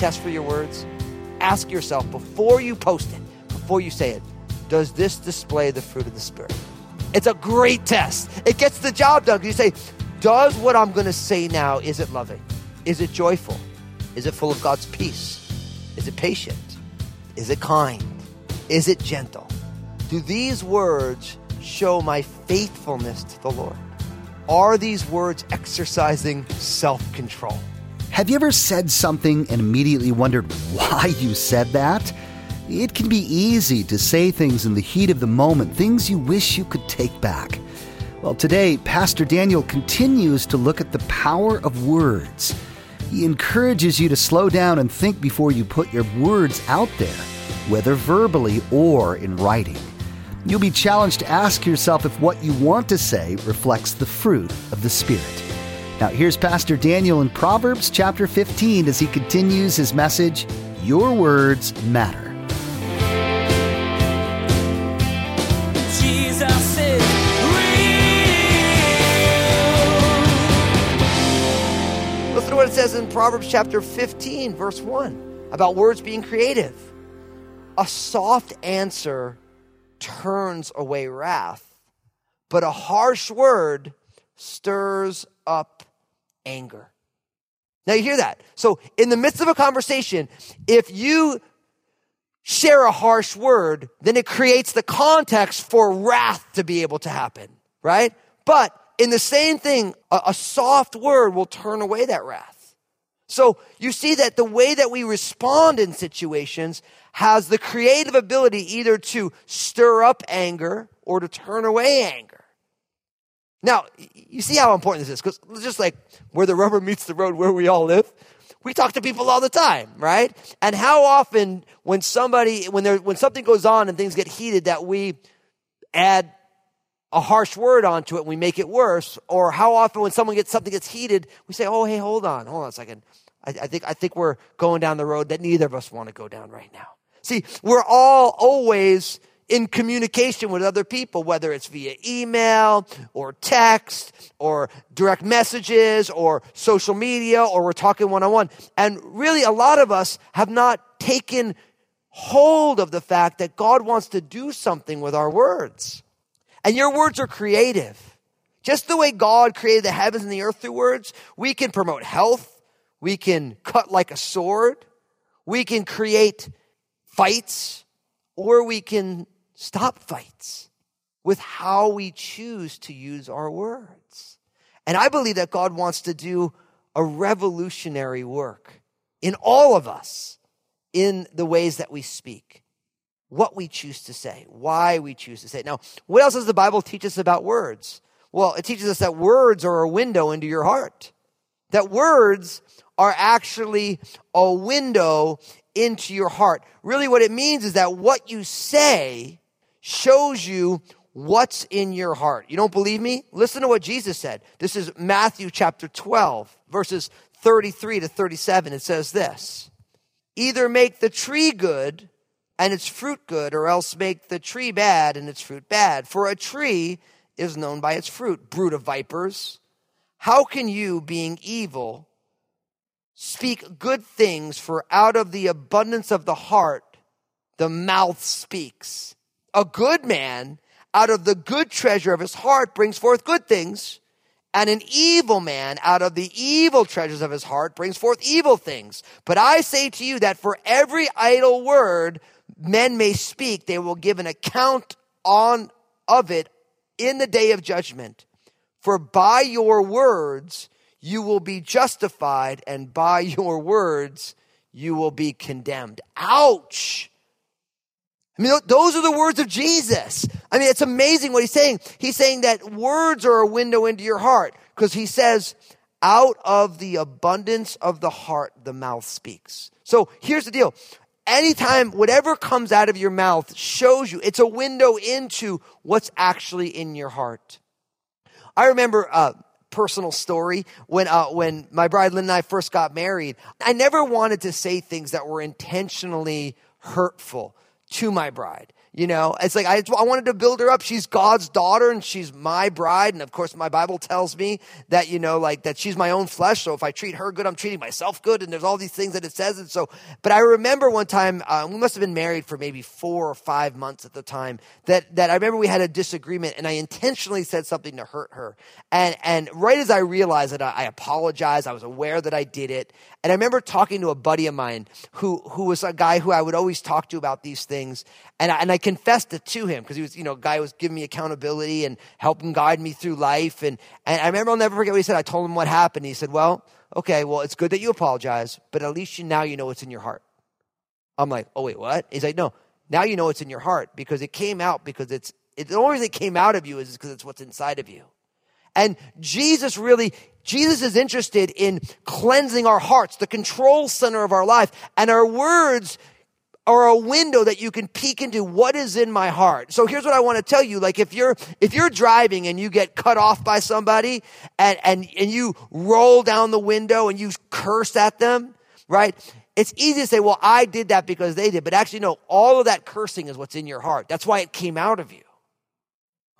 test for your words? Ask yourself before you post it, before you say it, does this display the fruit of the Spirit? It's a great test. It gets the job done. You say, does what I'm going to say now, is it loving? Is it joyful? Is it full of God's peace? Is it patient? Is it kind? Is it gentle? Do these words show my faithfulness to the Lord? Are these words exercising self control? Have you ever said something and immediately wondered why you said that? It can be easy to say things in the heat of the moment, things you wish you could take back. Well, today, Pastor Daniel continues to look at the power of words. He encourages you to slow down and think before you put your words out there, whether verbally or in writing. You'll be challenged to ask yourself if what you want to say reflects the fruit of the Spirit. Now, here's Pastor Daniel in Proverbs chapter 15 as he continues his message Your Words Matter. Says in Proverbs chapter 15, verse 1, about words being creative. A soft answer turns away wrath, but a harsh word stirs up anger. Now you hear that. So in the midst of a conversation, if you share a harsh word, then it creates the context for wrath to be able to happen, right? But in the same thing, a, a soft word will turn away that wrath. So you see that the way that we respond in situations has the creative ability either to stir up anger or to turn away anger. Now, you see how important this is because just like where the rubber meets the road where we all live, we talk to people all the time, right? And how often when somebody when there when something goes on and things get heated that we add a harsh word onto it and we make it worse, or how often when someone gets something gets heated, we say, "Oh, hey, hold on, hold on a second. I, I think I think we're going down the road that neither of us want to go down right now." See, we're all always in communication with other people, whether it's via email or text or direct messages or social media or we're talking one on one. And really, a lot of us have not taken hold of the fact that God wants to do something with our words. And your words are creative. Just the way God created the heavens and the earth through words, we can promote health. We can cut like a sword. We can create fights or we can stop fights with how we choose to use our words. And I believe that God wants to do a revolutionary work in all of us in the ways that we speak, what we choose to say, why we choose to say. Now, what else does the Bible teach us about words? Well, it teaches us that words are a window into your heart. That words are actually a window into your heart. Really, what it means is that what you say shows you what's in your heart. You don't believe me? Listen to what Jesus said. This is Matthew chapter 12, verses 33 to 37. It says this Either make the tree good and its fruit good, or else make the tree bad and its fruit bad. For a tree is known by its fruit. Brood of vipers, how can you, being evil, speak good things? For out of the abundance of the heart, the mouth speaks. A good man out of the good treasure of his heart brings forth good things, and an evil man out of the evil treasures of his heart brings forth evil things. But I say to you that for every idle word men may speak, they will give an account on of it in the day of judgment. For by your words you will be justified, and by your words you will be condemned. Ouch! I mean, those are the words of Jesus. I mean, it's amazing what he's saying. He's saying that words are a window into your heart because he says, out of the abundance of the heart, the mouth speaks. So here's the deal. Anytime, whatever comes out of your mouth shows you, it's a window into what's actually in your heart. I remember a personal story when uh, when my bride Lynn and I first got married. I never wanted to say things that were intentionally hurtful to my bride. You know, it's like I, I wanted to build her up. She's God's daughter and she's my bride. And of course, my Bible tells me that, you know, like that she's my own flesh. So if I treat her good, I'm treating myself good. And there's all these things that it says. And so, but I remember one time, uh, we must have been married for maybe four or five months at the time that, that I remember we had a disagreement and I intentionally said something to hurt her. And, and right as I realized that I, I apologized, I was aware that I did it. And I remember talking to a buddy of mine who, who was a guy who I would always talk to about these things. And I, and I confessed it to him because he was, you know, a guy who was giving me accountability and helping guide me through life. And, and I remember I'll never forget what he said. I told him what happened. He said, well, okay, well, it's good that you apologize, but at least you, now you know what's in your heart. I'm like, oh, wait, what? He's like, no, now you know what's in your heart because it came out because it's, it, the only reason it came out of you is because it's what's inside of you. And Jesus really, Jesus is interested in cleansing our hearts, the control center of our life. And our words are a window that you can peek into what is in my heart. So here's what I want to tell you. Like if you're, if you're driving and you get cut off by somebody and, and, and you roll down the window and you curse at them, right? It's easy to say, well, I did that because they did. But actually, no, all of that cursing is what's in your heart. That's why it came out of you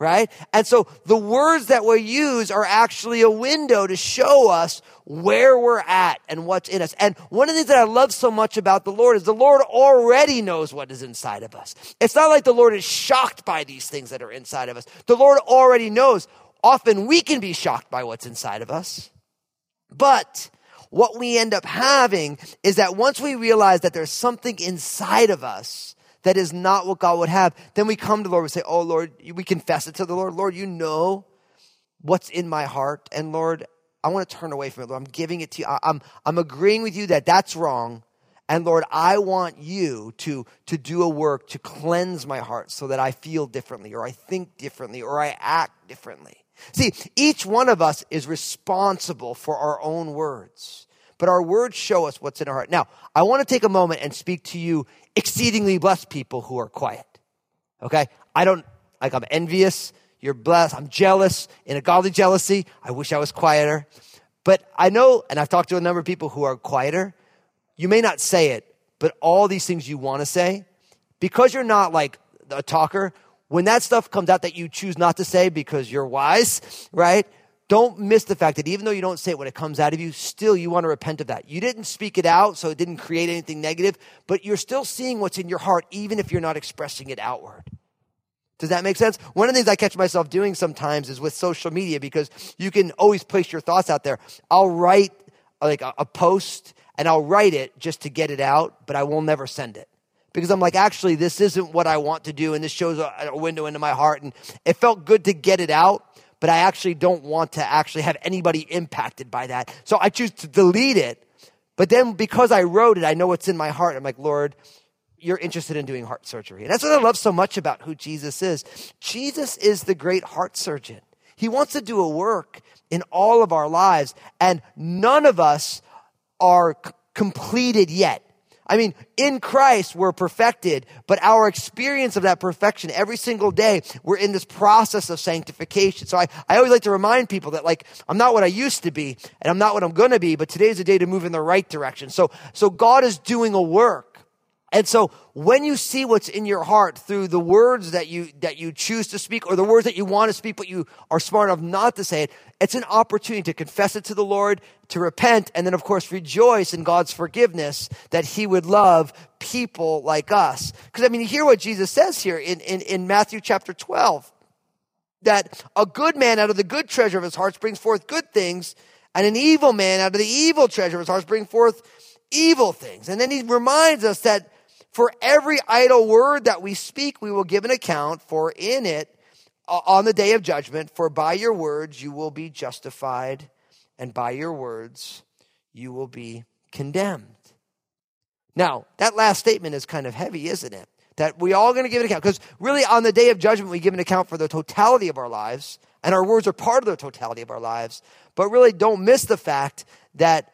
right? And so the words that we use are actually a window to show us where we're at and what's in us. And one of the things that I love so much about the Lord is the Lord already knows what is inside of us. It's not like the Lord is shocked by these things that are inside of us. The Lord already knows. Often we can be shocked by what's inside of us. But what we end up having is that once we realize that there's something inside of us that is not what God would have, then we come to the Lord and say, Oh Lord, we confess it to the Lord. Lord, you know what's in my heart. And Lord, I want to turn away from it. Lord, I'm giving it to you. I'm, I'm agreeing with you that that's wrong. And Lord, I want you to, to do a work to cleanse my heart so that I feel differently or I think differently or I act differently. See, each one of us is responsible for our own words, but our words show us what's in our heart. Now, I want to take a moment and speak to you exceedingly blessed people who are quiet. Okay? I don't, like, I'm envious. You're blessed. I'm jealous in a godly jealousy. I wish I was quieter. But I know, and I've talked to a number of people who are quieter. You may not say it, but all these things you want to say, because you're not like a talker, when that stuff comes out that you choose not to say because you're wise, right? Don't miss the fact that even though you don't say it when it comes out of you, still you want to repent of that. You didn't speak it out, so it didn't create anything negative, but you're still seeing what's in your heart, even if you're not expressing it outward. Does that make sense? One of the things I catch myself doing sometimes is with social media because you can always place your thoughts out there. I'll write like a, a post and I'll write it just to get it out, but I will never send it because I'm like, actually, this isn't what I want to do, and this shows a, a, window into my heart, and it felt good to get it out, but I actually don't want to actually have anybody impacted by that. So I choose to delete it. But then because I wrote it, I know what's in my heart. I'm like, Lord, you're interested in doing heart surgery. And that's what I love so much about who Jesus is. Jesus is the great heart surgeon. He wants to do a work in all of our lives, and none of us are c- completed yet. I mean, in Christ, we're perfected, but our experience of that perfection every single day, we're in this process of sanctification. So I, I always like to remind people that like, I'm not what I used to be, and I'm not what I'm gonna be, but today's a day to move in the right direction. So, so God is doing a work. And so when you see what's in your heart through the words that you, that you choose to speak or the words that you want to speak, but you are smart enough not to say it, it's an opportunity to confess it to the Lord, to repent, and then of course rejoice in God's forgiveness that he would love people like us. Because I mean, you hear what Jesus says here in, in, in Matthew chapter 12. That a good man out of the good treasure of his heart brings forth good things, and an evil man out of the evil treasure of his heart brings forth evil things. And then he reminds us that for every idle word that we speak, we will give an account, for in it, on the day of judgment, for by your words you will be justified, and by your words you will be condemned. Now, that last statement is kind of heavy, isn't it? That we all going to give an account. Because really, on the day of judgment, we give an account for the totality of our lives, and our words are part of the totality of our lives. But really, don't miss the fact that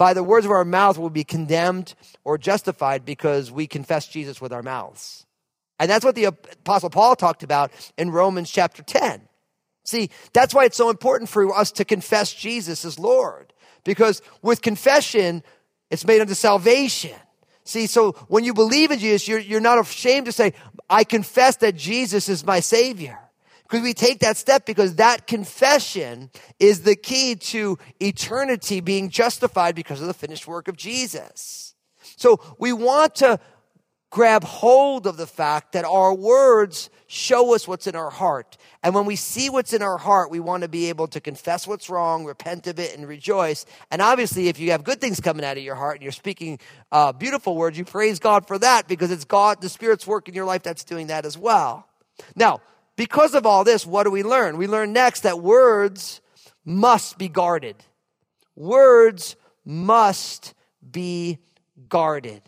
by the words of our mouth we'll be condemned or justified because we confess Jesus with our mouths. And that's what the Apostle Paul talked about in Romans chapter 10. See, that's why it's so important for us to confess Jesus as Lord. Because with confession, it's made unto salvation. See, so when you believe in Jesus, you're, you're not ashamed to say, I confess that Jesus is my Savior. Because we take that step because that confession is the key to eternity being justified because of the finished work of Jesus. So we want to grab hold of the fact that our words show us what's in our heart. And when we see what's in our heart, we want to be able to confess what's wrong, repent of it, and rejoice. And obviously, if you have good things coming out of your heart and you're speaking uh, beautiful words, you praise God for that because it's God, the Spirit's work in your life that's doing that as well. Now, because of all this, what do we learn? We learn next that words must be guarded. Words must be guarded.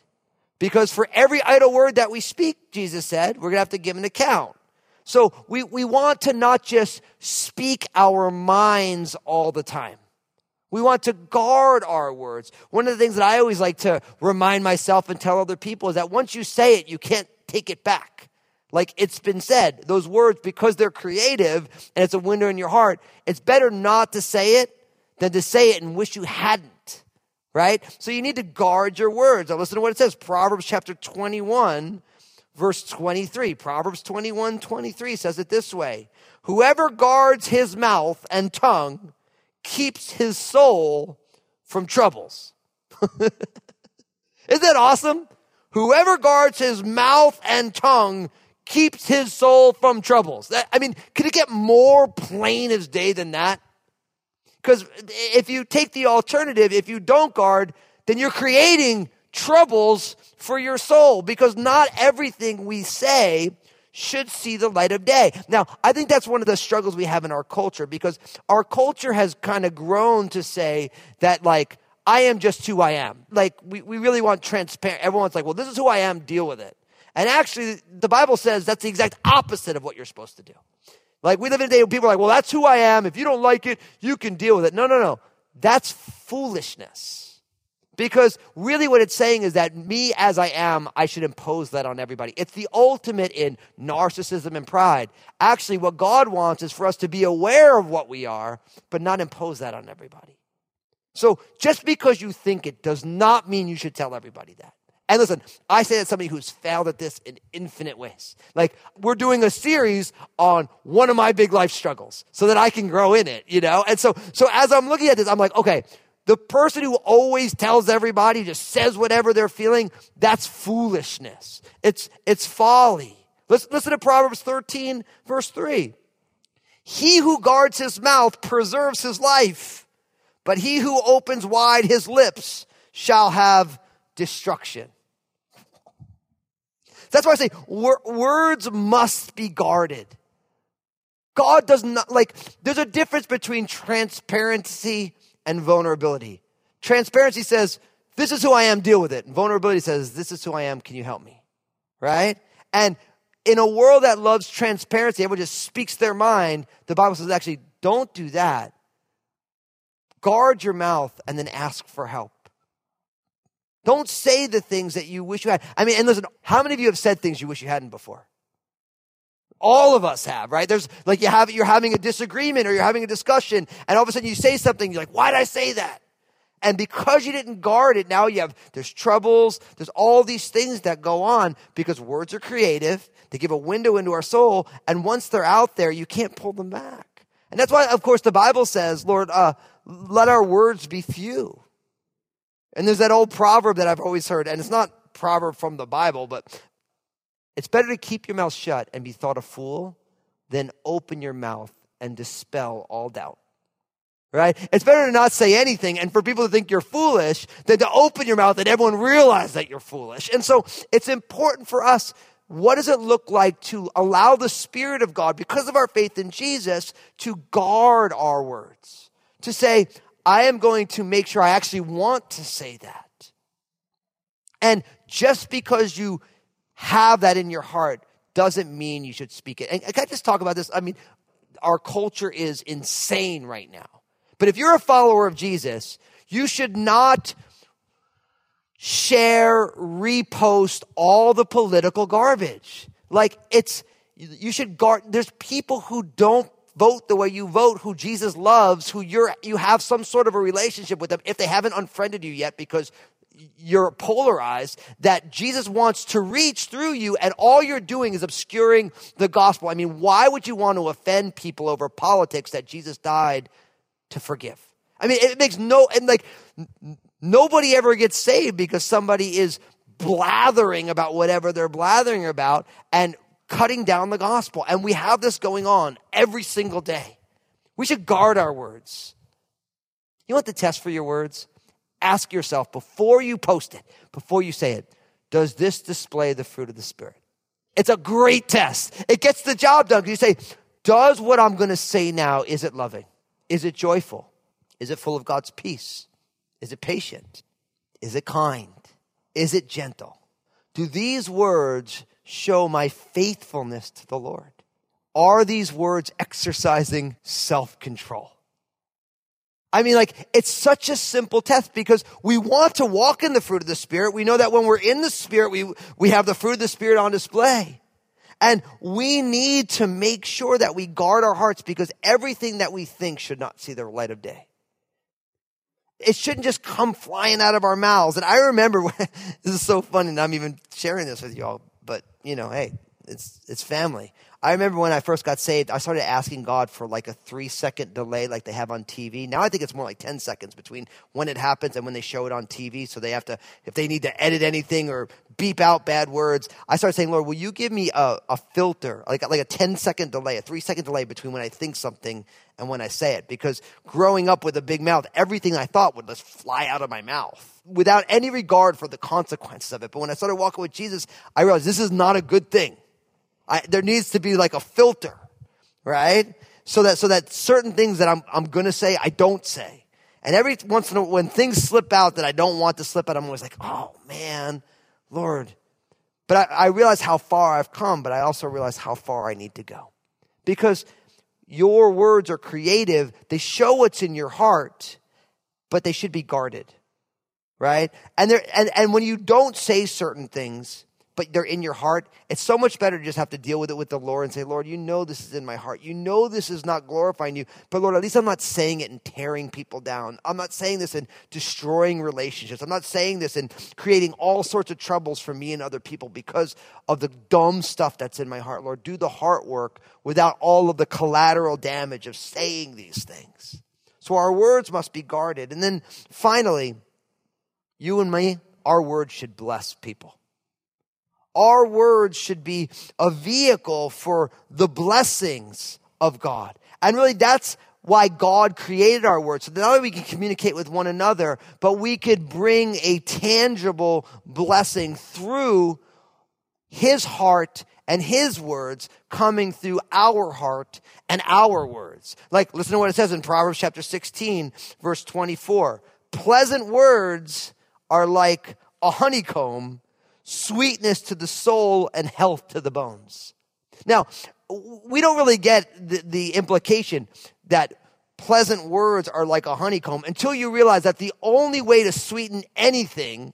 Because for every idle word that we speak, Jesus said, we're going to have to give an account. So we, we want to not just speak our minds all the time. We want to guard our words. One of the things that I always like to remind myself and tell other people is that once you say it, you can't take it back. Like it's been said, those words, because they're creative and it's a window in your heart, it's better not to say it than to say it and wish you hadn't right? So you need to guard your words. Now listen to what it says. Proverbs chapter 21, verse 23. Proverbs 21, 23 says it this way. Whoever guards his mouth and tongue keeps his soul from troubles. Isn't that awesome? Whoever guards his mouth and tongue keeps his soul from troubles. That, I mean, could it get more plain as day than that? Because if you take the alternative, if you don't guard, then you're creating troubles for your soul because not everything we say should see the light of day. Now, I think that's one of the struggles we have in our culture because our culture has kind of grown to say that, like, I am just who I am. Like, we, we really want transparent. Everyone's like, well, this is who I am, deal with it. And actually, the Bible says that's the exact opposite of what you're supposed to do. Like we live in a day where people are like, well, that's who I am. If you don't like it, you can deal with it. No, no, no. That's foolishness. Because really what it's saying is that me as I am, I should impose that on everybody. It's the ultimate in narcissism and pride. Actually, what God wants is for us to be aware of what we are, but not impose that on everybody. So just because you think it does not mean you should tell everybody that. And listen, I say that somebody who's failed at this in infinite ways. Like, we're doing a series on one of my big life struggles so that I can grow in it, you know? And so, so as I'm looking at this, I'm like, okay, the person who always tells everybody, just says whatever they're feeling, that's foolishness. It's, it's folly. Let's listen to Proverbs 13, verse 3. He who guards his mouth preserves his life, but he who opens wide his lips shall have destruction. That's why I say wor- words must be guarded. God does not, like, there's a difference between transparency and vulnerability. Transparency says, this is who I am, deal with it. And vulnerability says, this is who I am, can you help me? Right? And in a world that loves transparency, everyone just speaks their mind. The Bible says, actually, don't do that. Guard your mouth and then ask for help. Don't say the things that you wish you had. I mean, and listen, how many of you have said things you wish you hadn't before? All of us have, right? There's like you have, you're having a disagreement or you're having a discussion and all of a sudden you say something, you're like, why did I say that? And because you didn't guard it, now you have, there's troubles, there's all these things that go on because words are creative. They give a window into our soul. And once they're out there, you can't pull them back. And that's why, of course, the Bible says, Lord, uh, let our words be few. And there's that old proverb that I've always heard, and it's not proverb from the Bible, but it's better to keep your mouth shut and be thought a fool than open your mouth and dispel all doubt. Right? It's better to not say anything and for people to think you're foolish than to open your mouth and everyone realize that you're foolish. And so it's important for us. What does it look like to allow the Spirit of God, because of our faith in Jesus, to guard our words? To say, I am going to make sure I actually want to say that. And just because you have that in your heart doesn't mean you should speak it. And can I just talk about this? I mean, our culture is insane right now. But if you're a follower of Jesus, you should not share, repost all the political garbage. Like it's, you should guard, there's people who don't vote the way you vote, who Jesus loves, who you're, you have some sort of a relationship with them, if they haven't unfriended you yet because you're polarized, that Jesus wants to reach through you and all you're doing is obscuring the gospel. I mean, why would you want to offend people over politics that Jesus died to forgive? I mean, it makes no, and like, nobody ever gets saved because somebody is blathering about whatever they're blathering about and cutting down the gospel. And we have this going on every single day. We should guard our words. You want the test for your words? Ask yourself before you post it, before you say it, does this display the fruit of the Spirit? It's a great test. It gets the job done. You say, does what I'm going to say now, is it loving? Is it joyful? Is it full of God's peace? Is it patient? Is it kind? Is it gentle? Do these words show my faithfulness to the Lord? Are these words exercising self control? I mean, like, it's such a simple test because we want to walk in the fruit of the Spirit. We know that when we're in the Spirit, we, we have the fruit of the Spirit on display. And we need to make sure that we guard our hearts because everything that we think should not see the light of day. It shouldn't just come flying out of our mouths. And I remember, when, this is so funny, and I'm even sharing this with y'all, but you know, hey, it's, it's family. I remember when I first got saved, I started asking God for like a three second delay like they have on TV. Now I think it's more like 10 seconds between when it happens and when they show it on TV. So they have to, if they need to edit anything or beep out bad words, I started saying, Lord, will you give me a, a filter, like, like a 10 second delay, a three second delay between when I think something and when I say it? Because growing up with a big mouth, everything I thought would just fly out of my mouth without any regard for the consequences of it. But when I started walking with Jesus, I realized this is not a good thing. I, there needs to be like a filter, right? So that, so that certain things that I'm, I'm gonna say, I don't say. And every once in a while, when things slip out that I don't want to slip out, I'm always like, oh man, Lord. But I, I realize how far I've come, but I also realize how far I need to go. Because your words are creative, they show what's in your heart, but they should be guarded, right? And, there, and, and when you don't say certain things, but they're in your heart, it's so much better to just have to deal with it with the Lord and say, Lord, you know this is in my heart. You know this is not glorifying you. But Lord, at least I'm not saying it and tearing people down. I'm not saying this and destroying relationships. I'm not saying this and creating all sorts of troubles for me and other people because of the dumb stuff that's in my heart. Lord, do the heart work without all of the collateral damage of saying these things. So our words must be guarded. And then finally, you and me, our words should bless people. Our words should be a vehicle for the blessings of God. And really, that's why God created our words. So not only we can communicate with one another, but we could bring a tangible blessing through His heart and His words coming through our heart and our words. Like, listen to what it says in Proverbs chapter 16, verse 24. Pleasant words are like a honeycomb sweetness to the soul and health to the bones. Now, we don't really get the, the, implication that pleasant words are like a honeycomb until you realize that the only way to sweeten anything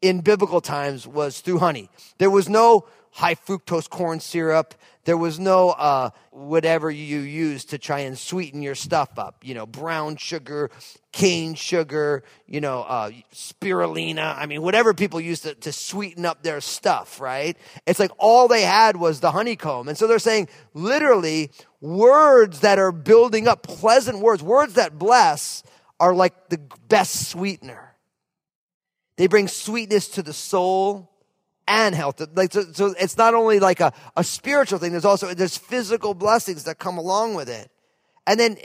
in biblical times was through honey. There was no high fructose corn syrup. There was no uh, whatever you use to try and sweeten your stuff up. You know, brown sugar, cane sugar, you know, uh, spirulina. I mean, whatever people use to, to sweeten up their stuff, right? It's like all they had was the honeycomb. And so they're saying literally words that are building up, pleasant words, words that bless are like the best sweetener. They bring sweetness to the soul and health. Like, so, so it's not only like a, a spiritual thing, there's also, there's physical blessings that come along with it. And then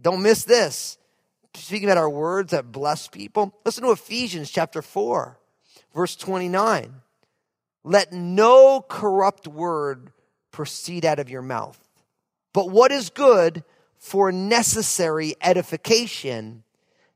don't miss this. Speaking about our words that bless people, listen to Ephesians chapter 4, verse 29. Let no corrupt word proceed out of your mouth, but what is good for necessary edification,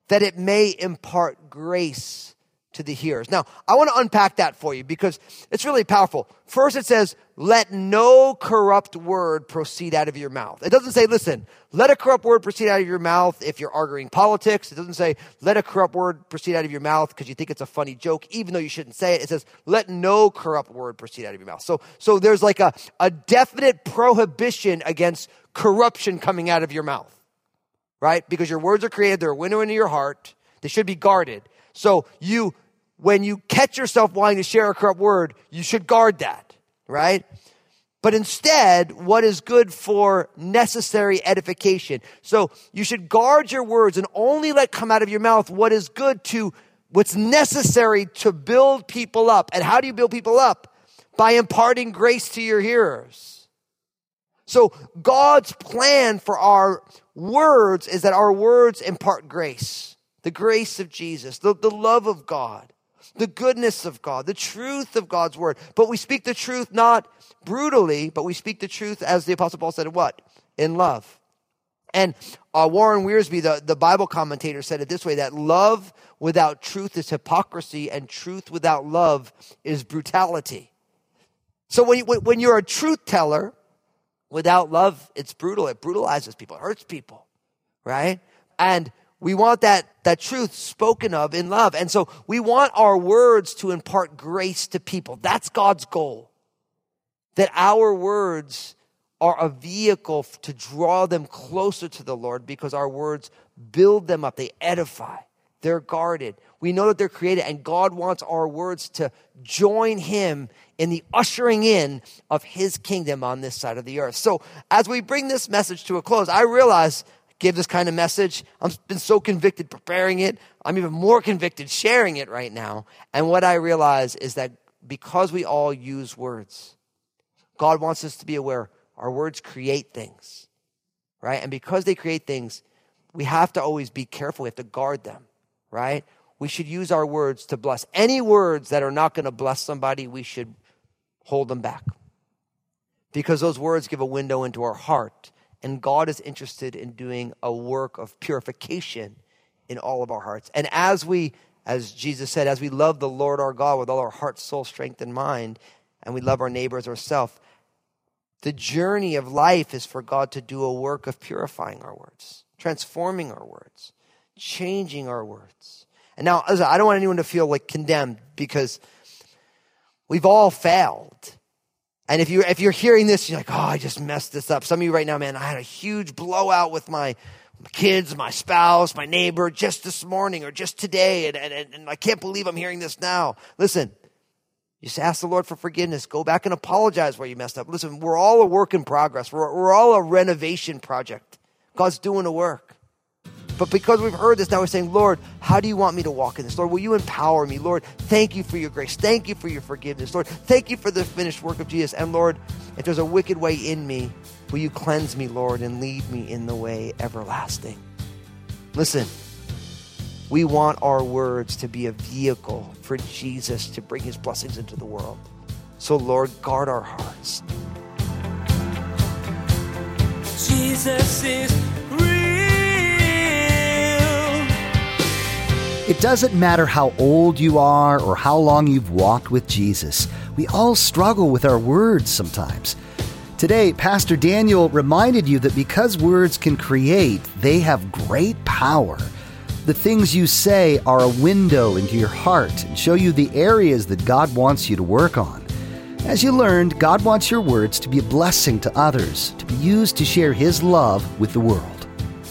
that it may impart grace to the hearers. Now, I want to unpack that for you because it's really powerful. First, it says, let no corrupt word proceed out of your mouth. It doesn't say, listen, let a corrupt word proceed out of your mouth if you're arguing politics. It doesn't say, let a corrupt word proceed out of your mouth because you think it's a funny joke, even though you shouldn't say it. It says, let no corrupt word proceed out of your mouth. So, so there's like a, a definite prohibition against corruption coming out of your mouth, right? Because your words are created, they're a window into your heart. They should be guarded. So you when you catch yourself wanting to share a corrupt word, you should guard that, right? But instead, what is good for necessary edification. So you should guard your words and only let come out of your mouth what is good to what's necessary to build people up. And how do you build people up? By imparting grace to your hearers. So God's plan for our words is that our words impart grace, the grace of Jesus, the, the love of God the goodness of God, the truth of God's word. But we speak the truth not brutally, but we speak the truth as the Apostle Paul said, what? In love. And uh, Warren Wiersbe, the, the Bible commentator, said it this way that love without truth is hypocrisy, and truth without love is brutality. So when, you, when you're a truth teller, without love, it's brutal. It brutalizes people, it hurts people, right? And we want that, that truth spoken of in love. And so we want our words to impart grace to people. That's God's goal. That our words are a vehicle to draw them closer to the Lord because our words build them up, they edify, they're guarded. We know that they're created, and God wants our words to join Him in the ushering in of His kingdom on this side of the earth. So, as we bring this message to a close, I realize give this kind of message. I've been so convicted preparing it. I'm even more convicted sharing it right now. And what I realize is that because we all use words, God wants us to be aware our words create things, right? And because they create things, we have to always be careful. We have to guard them, right? We should use our words to bless. Any words that are not going to bless somebody, we should hold them back. Because those words give a window into our heart and God is interested in doing a work of purification in all of our hearts. And as we, as Jesus said, as we love the Lord our God with all our heart, soul, strength, and mind, and we love our neighbors ourselves, the journey of life is for God to do a work of purifying our words, transforming our words, changing our words. And now, I don't want anyone to feel like condemned because we've all failed. And if you if you're hearing this, you're like, oh, I just messed this up. Some of you right now, man, I had a huge blowout with my kids, my spouse, my neighbor just this morning or just today, and, and, and I can't believe I'm hearing this now. Listen, just ask the Lord for forgiveness. Go back and apologize where you messed up. Listen, we're all a work in progress. We're, we're all a renovation project. God's doing a work. But because we've heard this, now we're saying, Lord, how do you want me to walk in this? Lord, will you empower me? Lord, thank you for your grace. Thank you for your forgiveness. Lord, thank you for the finished work of Jesus. And Lord, if there's a wicked way in me, will you cleanse me, Lord, and lead me in the way everlasting? Listen, we want our words to be a vehicle for Jesus to bring his blessings into the world. So, Lord, guard our hearts. Jesus is It doesn't matter how old you are or how long you've walked with Jesus. We all struggle with our words sometimes. Today, Pastor Daniel reminded you that because words can create, they have great power. The things you say are a window into your heart and show you the areas that God wants you to work on. As you learned, God wants your words to be a blessing to others, to be used to share His love with the world.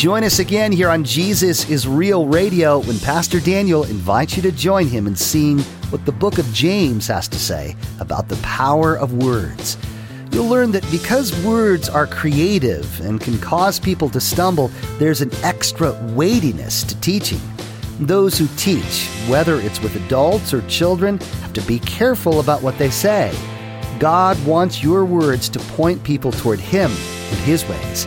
Join us again here on Jesus is Real Radio when Pastor Daniel invites you to join him in seeing what the book of James has to say about the power of words. You'll learn that because words are creative and can cause people to stumble, there's an extra weightiness to teaching. Those who teach, whether it's with adults or children, have to be careful about what they say. God wants your words to point people toward Him and His ways.